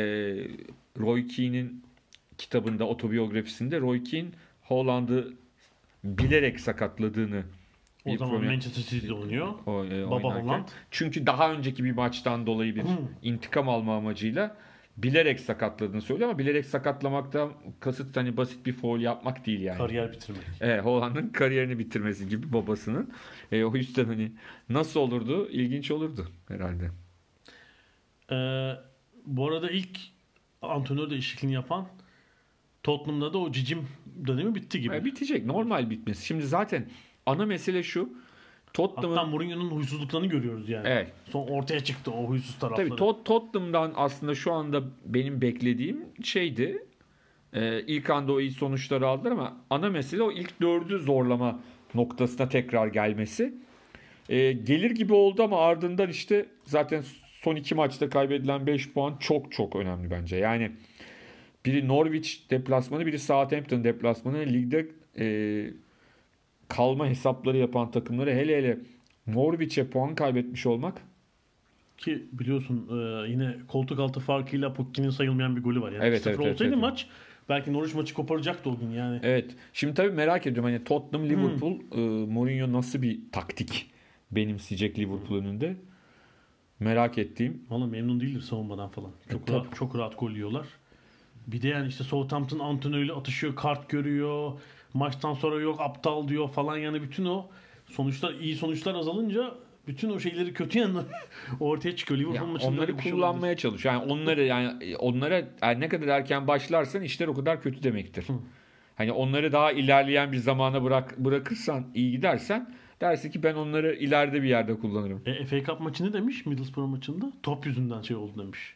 Roy Keane'in kitabında, otobiyografisinde Roy Keane Holland'ı bilerek sakatladığını O zaman Premier- Manchester City'de oynuyor. o, e, Baba oynarken. Holland. Çünkü daha önceki bir maçtan dolayı bir Hmm. intikam alma amacıyla bilerek sakatladığını söylüyor ama bilerek sakatlamaktan kasıt hani basit bir foul yapmak değil yani. Kariyer bitirmek. Evet, Holland'ın kariyerini bitirmesi gibi babasının. E, o yüzden hani nasıl olurdu? İlginç olurdu herhalde. Ee, bu arada ilk antrenör değişikliğini yapan Tottenham'da da o cicim dönemi bitti gibi. E, bitecek. Normal bitmesi. Şimdi zaten ana mesele şu. Hatta Tottenham'ın Mourinho'nun huysuzluklarını görüyoruz yani. Evet. Son ortaya çıktı o huysuz tarafları. Tabii Tot- Tottenham'dan aslında şu anda benim beklediğim şeydi. Ee, ilk anda o iyi sonuçları aldılar ama ana mesele o ilk dördü zorlama noktasına tekrar gelmesi. Ee, gelir gibi oldu ama ardından işte zaten son iki maçta kaybedilen 5 puan çok çok önemli bence. Yani biri Norwich deplasmanı, biri Southampton deplasmanı. Ligde e, kalma hesapları yapan takımları hele hele Norwich'e puan kaybetmiş olmak Ki biliyorsun e, yine koltuk altı farkıyla Pukki'nin sayılmayan bir golü var. Yani Evet, 0 evet, olsaydı evet. maç belki Norwich maçı koparacaktı o gün yani. Evet. Şimdi tabii merak ediyorum hani Tottenham Liverpool e, Mourinho nasıl bir taktik benimseyecek Liverpool önünde? Merak ettiğim. Valla memnun değildir savunmadan falan. Çok E, tabii. rahat, çok rahat gol yiyorlar. Bir de yani işte Southampton antrenörüyle atışıyor, kart görüyor. Maçtan sonra yok aptal diyor falan yani bütün o sonuçlar iyi sonuçlar azalınca bütün o şeyleri kötü yanları ortaya çıkıyor. Liverpool maçında onları şey kullanmaya çalış. Yani onları yani onlara yani ne kadar erken başlarsan işler o kadar kötü demektir. Hani onları daha ilerleyen bir zamana bırak bırakırsan iyi gidersen dersin ki ben onları ileride bir yerde kullanırım. E, FA Cup maçı ne demiş Middlesbrough maçında? Top yüzünden şey oldu demiş.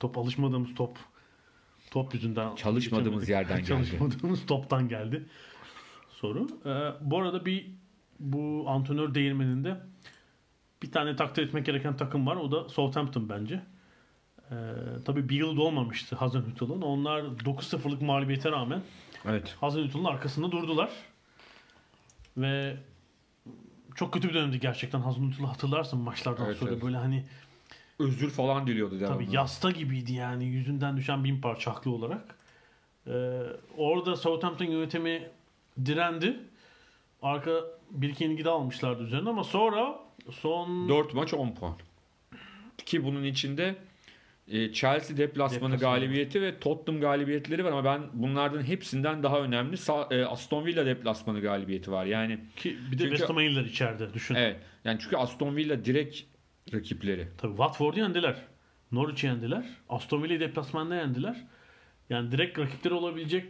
Top alışmadığımız top. Top yüzünden. Çalışmadığımız yerden geldi. Çalışmadığımız toptan geldi. Soru. E, bu arada bir bu antrenör değirmeninde bir tane takdir etmek gereken takım var. O da Southampton bence. E, tabii bir yıl olmamıştı Hazenhüttl'ın. Onlar 9-0'lık mağlubiyete rağmen Evet. Hazenhüttl'ın arkasında durdular. Ve çok kötü bir dönemdi gerçekten Hazenhüttl'ı hatırlarsın maçlardan Evet, sonra evet. böyle hani Özür falan diliyordu devamlı. tabii yasta gibiydi yani yüzünden düşen bin parça haklı olarak. Ee, orada Southampton yönetimi direndi. Arka bir iki yenilgi de almışlardı üzerine ama sonra son 4 maç 10 puan. Ki bunun içinde e, Chelsea deplasmanı Deplasmanı. galibiyeti ve Tottenham galibiyetleri var ama ben bunlardan hepsinden daha önemli Sa- e, Aston Villa deplasmanı galibiyeti var. Yani ki bir de Çünkü- West Ham içeride düşün. evet. Yani çünkü Aston Villa direkt rakipleri. Tabii Watford'u yendiler. Norwich'i yendiler. Aston Villa'yı deplasmanda yendiler. Yani direkt rakipleri olabilecek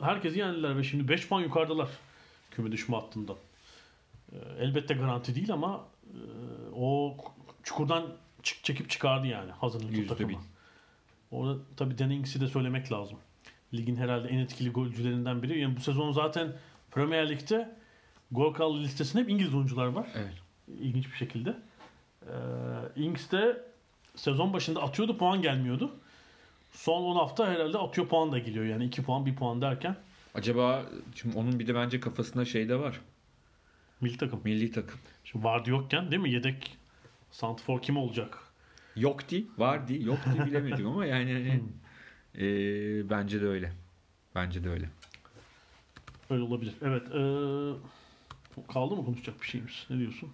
herkesi yendiler ve şimdi 5 puan yukarıdalar küme düşme hattından. Ee, elbette garanti değil ama e, o çukurdan çık, çekip çıkardı yani hazırlıklı takımı. bin. Orada tabii Dennings'i de söylemek lazım. Ligin herhalde en etkili golcülerinden biri. Yani bu sezon zaten Premier Lig'de gol kralı listesinde hep İngiliz oyuncular var. Evet. İlginç bir şekilde. Ee, Ings de sezon başında atıyordu puan gelmiyordu. Son 10 hafta herhalde atıyor puan da geliyor. Yani 2 puan 1 puan derken Acaba şimdi onun bir de bence kafasında şey de var. milli takım. Milli takım. Şimdi vardı yokken değil mi? Yedek Santfor kim olacak? Yok di, var di, yok di bilemedim ama yani hani, e, bence de öyle. Bence de öyle. Öyle olabilir. Evet. ee, kaldı mı konuşacak bir şeyimiz? Ne diyorsun?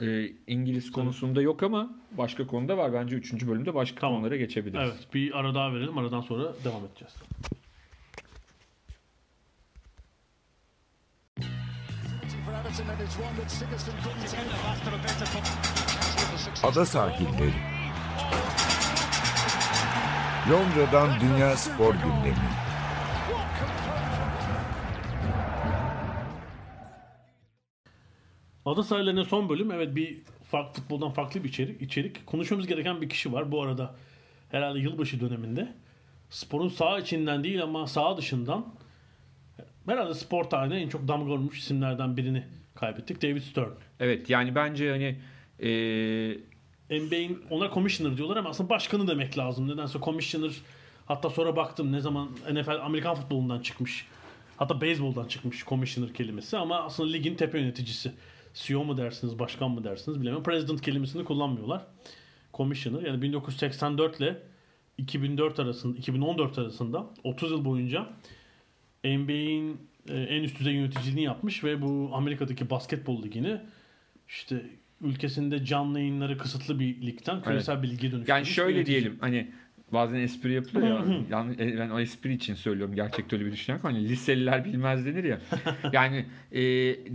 E, İngiliz konusunda yok ama başka konuda var. Bence 3. bölümde başka Tamam. konulara geçebiliriz. Evet. Bir ara daha verelim. Aradan sonra devam edeceğiz. Ada sahilleri. Londra'dan Dünya Spor Gündemi. Sahillerine son bölüm. Evet bir farklı futboldan farklı bir içerik. içerik. Konuşmamız gereken bir kişi var bu arada. Herhalde yılbaşı döneminde. Sporun sağ içinden değil ama sağ dışından herhalde spor tarihine en çok damga vurmuş isimlerden birini kaybettik. David Stern. Evet yani bence hani e, NBA'in ona commissioner diyorlar ama aslında başkanı demek lazım. Nedense commissioner hatta sonra baktım ne zaman NFL Amerikan futbolundan çıkmış. Hatta beyzboldan çıkmış commissioner kelimesi ama aslında ligin tepe yöneticisi. CEO mu dersiniz, başkan mı dersiniz bilemiyorum. President kelimesini kullanmıyorlar. Commissioner yani 1984 ile 2004 arasında 2014 arasında 30 yıl boyunca NBA'in e, en üst düzey yöneticiliğini yapmış ve bu Amerika'daki basketbol ligini işte ülkesinde canlı yayınları kısıtlı bir ligden küresel bir lige dönüştürmüş. yani şöyle yönetici. diyelim hani bazen espri yapılıyor ya. yani e, ben o espri için söylüyorum. Gerçekte öyle bir düşünüyorum. Hani liseliler bilmez denir ya. yani e,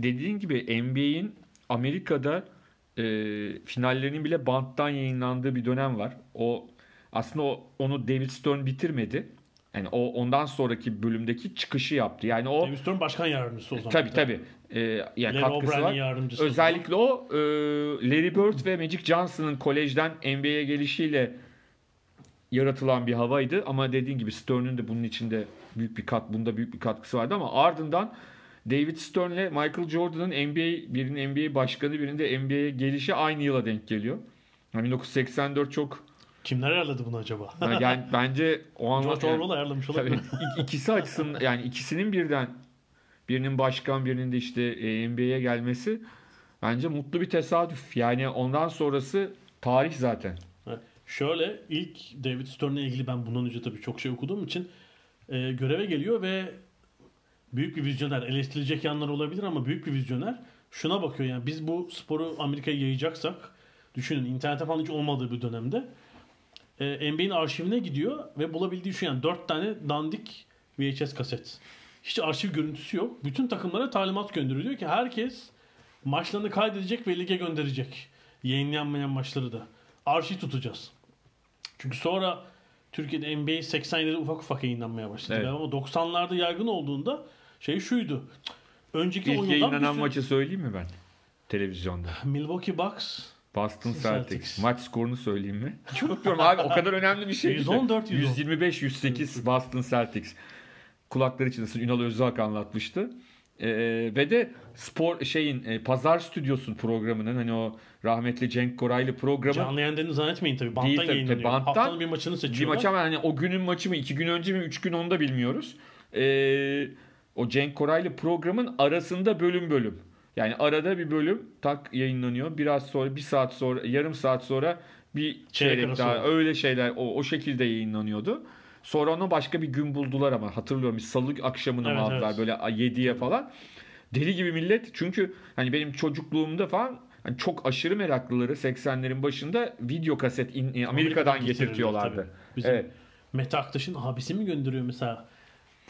dediğin gibi NBA'in Amerika'da e, finallerinin bile banttan yayınlandığı bir dönem var. O aslında o, onu David Stern bitirmedi. Yani o ondan sonraki bölümdeki çıkışı yaptı. Yani o David Stern başkan yardımcısı o zaman. tabii tabii. E, yani Larry katkısı var. Özellikle o e, Larry Bird ve Magic Johnson'ın kolejden NBA'ye gelişiyle yaratılan bir havaydı ama dediğin gibi Stern'ün de bunun içinde büyük bir kat bunda büyük bir katkısı vardı ama ardından David Stern'le Michael Jordan'ın NBA birinin NBA başkanı birinin de NBA'ye gelişi aynı yıla denk geliyor. Yani 1984 çok Kimler ayarladı bunu acaba? yani bence o an George yani- Orwell ayarlamış Tabii olabilir. ik- ikisi açısından yani ikisinin birden birinin başkan birinin de işte e, NBA'ye gelmesi bence mutlu bir tesadüf. Yani ondan sonrası tarih zaten. Şöyle ilk David Stern'le ilgili ben bundan önce tabii çok şey okuduğum için e, göreve geliyor ve büyük bir vizyoner. Eleştirilecek yanlar olabilir ama büyük bir vizyoner. Şuna bakıyor yani biz bu sporu Amerika'ya yayacaksak düşünün internete falan hiç olmadığı bir dönemde e, NBA'nin arşivine gidiyor ve bulabildiği şu yani 4 tane dandik VHS kaset. Hiç arşiv görüntüsü yok. Bütün takımlara talimat gönderiyor. Diyor ki herkes maçlarını kaydedecek ve lige gönderecek. Yayınlanmayan maçları da. Arşiv tutacağız. Çünkü sonra Türkiye'de NBA 87'de ufak ufak yayınlanmaya başladı. Evet. Ama 90'larda yaygın olduğunda şey şuydu. Önceki İlk yayınlanan sürü- maçı söyleyeyim mi ben? Televizyonda. Milwaukee Bucks Boston Celtics. Celtics. Maç skorunu söyleyeyim mi? Unutmuyorum abi o kadar önemli bir şey. 114 125-108 Boston Celtics. Kulakları çınlasın Ünal Özalk anlatmıştı. Ee, ve de spor şeyin e, pazar stüdyosun programının hani o rahmetli Cenk Koraylı programı canlı yayınlarını zannetmeyin tabii. Banttan Değil tabii, yayınlanıyor. tabii, banttan Haftanın bir maçını bir seçiyorlar. maç ama hani o günün maçı mı iki gün önce mi üç gün onu da bilmiyoruz. Ee, o Cenk Koraylı programın arasında bölüm bölüm. Yani arada bir bölüm tak yayınlanıyor. Biraz sonra bir saat sonra yarım saat sonra bir çeyrek arası daha öyle şeyler o, o şekilde yayınlanıyordu. Sonra onu başka bir gün buldular ama hatırlıyorum salı akşamına mı Evet, aldılar evet. böyle 7'ye falan. Deli gibi millet çünkü hani benim çocukluğumda falan hani çok aşırı meraklıları 80'lerin başında video kaset in- Amerika'dan Amerika'dan getirtiyorlardı. Bizim Evet. Mete Aktaş'ın abisi mi gönderiyor mesela?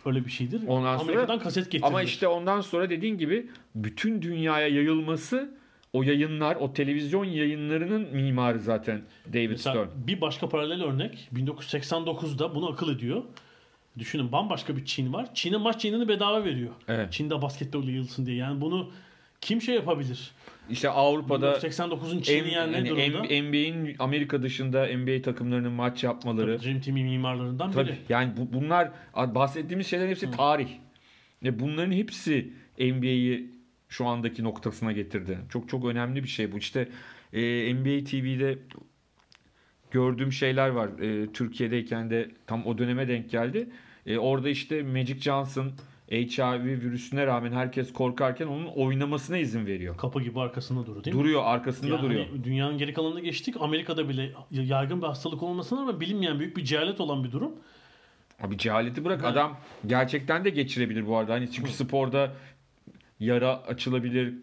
Öyle bir şeydir. Ondan sonra- Amerika'dan kaset getiriyor. Ama işte ondan sonra dediğin gibi bütün dünyaya yayılması o yayınlar, o televizyon yayınlarının mimarı zaten David Mesela Stern. bir başka paralel örnek 1989'da bunu akıl ediyor. Düşünün bambaşka bir Çin var. Çin'e maç yayınını bedava veriyor. Evet. Çin'de basketbol yayılsın diye. Yani bunu kim şey yapabilir? İşte Avrupa'da 1989'un Çin'i yani ne hani? NBA'in Amerika dışında NBA takımlarının maç yapmaları. Dream Team'in mimarlarından Tabii biri. yani bu, bunlar bahsettiğimiz şeylerin hepsi tarih. Ve bunların hepsi NBA'yi şu andaki noktasına getirdi. Çok çok önemli bir şey bu. İşte e, NBA TV'de gördüğüm şeyler var. E, Türkiye'deyken de tam o döneme denk geldi. E, orada işte Magic Johnson HIV virüsüne rağmen herkes korkarken onun oynamasına izin veriyor. Kapı gibi arkasında durur değil mi? Duruyor arkasında Yani duruyor. hani dünyanın geri kalanına geçtik. Amerika'da bile yaygın bir hastalık olmasına ama bilinmeyen büyük bir cehalet olan bir durum. Abi cehaleti bırak Ben- adam gerçekten de geçirebilir bu arada. Hani çünkü sporda yara açılabilir,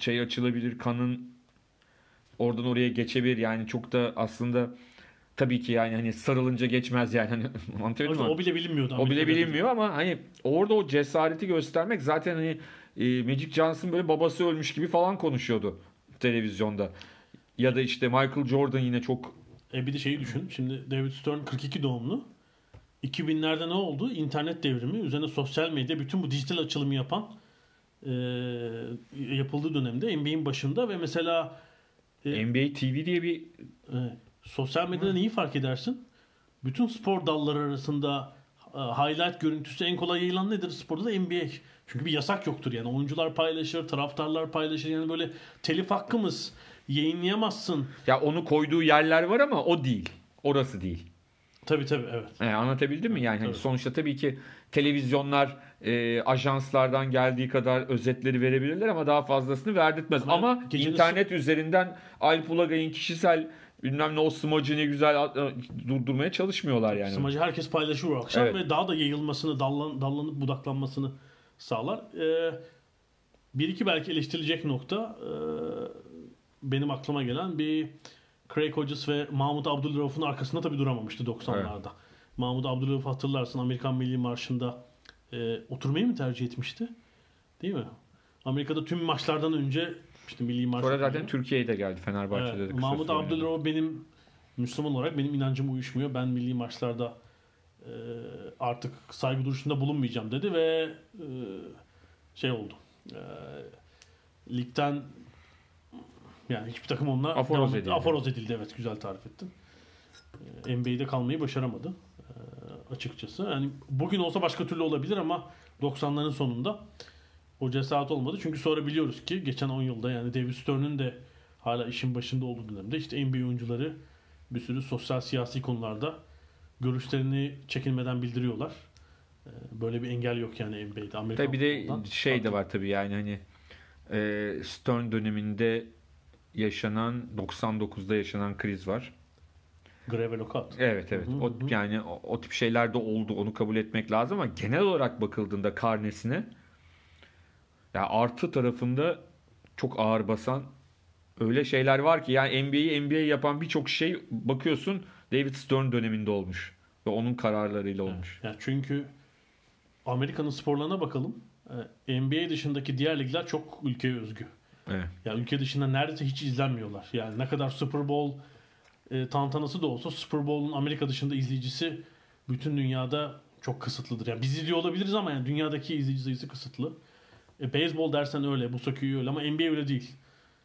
şey açılabilir, kanın oradan oraya geçebilir. Yani çok da aslında tabii ki yani hani sarılınca geçmez yani. Hani mi? O bile bilinmiyordu. O bile bilinmiyor ama hani orada o cesareti göstermek zaten hani e, Magic Johnson böyle babası ölmüş gibi falan konuşuyordu televizyonda. Ya da işte Michael Jordan yine çok E bir de şeyi düşün. Şimdi David Stern 42 doğumlu. 2000'lerde ne oldu? İnternet devrimi. Üzerine sosyal medya bütün bu dijital açılımı yapan e, yapıldığı dönemde NBA'in başında ve mesela e, NBA TV diye bir e, sosyal medyada neyi fark edersin? Bütün spor dalları arasında e, highlight görüntüsü en kolay yayılan nedir? Sporda da NBA. Çünkü bir yasak yoktur yani. Oyuncular paylaşır, taraftarlar paylaşır. Yani böyle telif hakkımız yayınlayamazsın. ya onu koyduğu yerler var ama o değil. Orası değil. Tabii tabii evet. E, anlatabildim mi? Yani hani Tabii. sonuçta tabii ki televizyonlar e, ajanslardan geldiği kadar özetleri verebilirler ama daha fazlasını verdirtmez. Ama Ama internet üzerinden Alp Ulagay'ın kişisel bilmem ne o smacı ne güzel a- durdurmaya çalışmıyorlar yani. Smacı herkes paylaşır o akşam Evet. ve daha da yayılmasını, dallan, dallanıp budaklanmasını sağlar. Ee, bir iki belki eleştirilecek nokta e, benim aklıma gelen bir Craig Hodges ve Mahmut Abdülrauf'un arkasında tabii duramamıştı 90'larda. Mahmut Abdülrauf hatırlarsın Amerikan Milli Marşı'nda e, oturmayı mı tercih etmişti? Değil mi? Amerika'da tüm maçlardan önce işte Milli Marş Sonra zaten. Türkiye'ye de geldi Fenerbahçe'de Evet, de. Mahmut. Abdülrauf benim Müslüman olarak benim inancım uyuşmuyor. Ben milli maçlarda e, artık saygı duruşunda bulunmayacağım dedi ve e, şey oldu. E, ligden yani hiçbir takım onunla Aforoz devam- edildi. Aforoz edildi evet güzel tarif ettin. E, NBA'de kalmayı başaramadı e, açıkçası. Yani bugün olsa başka türlü olabilir ama 90'ların sonunda o cesaret olmadı. Çünkü sonra biliyoruz ki geçen 10 yılda yani David Stern'ün de hala işin başında olduğu dönemde işte NBA oyuncuları bir sürü sosyal siyasi konularda görüşlerini çekinmeden bildiriyorlar. Ee, Böyle bir engel yok yani NBA'de. Amerikan Tabii bir de şey de var tabii yani hani e, Stern döneminde yaşanan 99'da yaşanan kriz var. Greve ve lockout. Evet evet. Hı hı O, yani o, o tip şeyler de oldu. Onu kabul etmek lazım ama genel olarak bakıldığında karnesine ya artı tarafında çok ağır basan öyle şeyler var ki yani NBA'yi NBA yapan birçok şey bakıyorsun David Stern döneminde olmuş ve onun kararlarıyla olmuş. Yani çünkü Amerika'nın sporlarına bakalım. Ee, NBA dışındaki diğer ligler çok ülkeye özgü. Evet. Yani ülke dışında neredeyse hiç izlenmiyorlar. Yani ne kadar Super Bowl e, tantanası da olsa Super Bowl'un Amerika dışında izleyicisi bütün dünyada çok kısıtlıdır. Yani biz izliyor olabiliriz ama yani dünyadaki izleyici sayısı kısıtlı. E, beyzbol dersen öyle, bu söküğü öyle ama NBA öyle değil.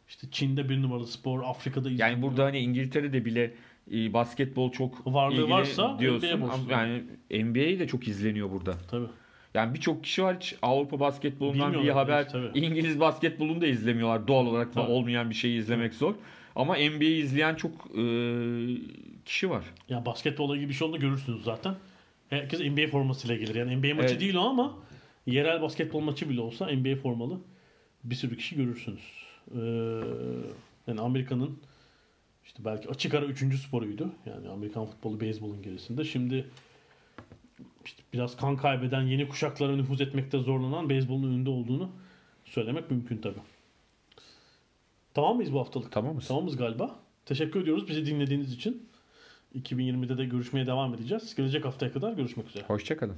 İşte Çin'de bir numaralı spor, Afrika'da izleniyor. Yani burada hani İngiltere'de bile e, basketbol çok Varlığı varsa diyorsun. Borçlu. Yani NBA de çok izleniyor burada. Tabii. Yani birçok kişi var hiç Avrupa basketbolundan bir Bilmiyorlar haber. tabii. İngiliz basketbolunu da izlemiyorlar. Doğal olarak da olmayan bir şeyi izlemek zor. Ama NBA'yi izleyen çok e, kişi var. Ya basketbola gibi bir şey olduğunu görürsünüz zaten. Herkes NBA formasıyla gelir. Yani NBA maçı Evet. değil o ama yerel basketbol maçı bile olsa NBA formalı bir sürü kişi görürsünüz. Ee, yani Amerika'nın işte belki açık ara üçüncü sporuydu. Yani Amerikan futbolu beyzbolun gerisinde. Şimdi işte biraz kan kaybeden yeni kuşaklara nüfuz etmekte zorlanan beyzbolun önünde olduğunu söylemek mümkün tabii. Tamam mıyız bu haftalık? Tamamız. Tamamız galiba. Teşekkür ediyoruz bizi dinlediğiniz için. 2020'de de görüşmeye devam edeceğiz. Gelecek haftaya kadar görüşmek üzere. Hoşçakalın.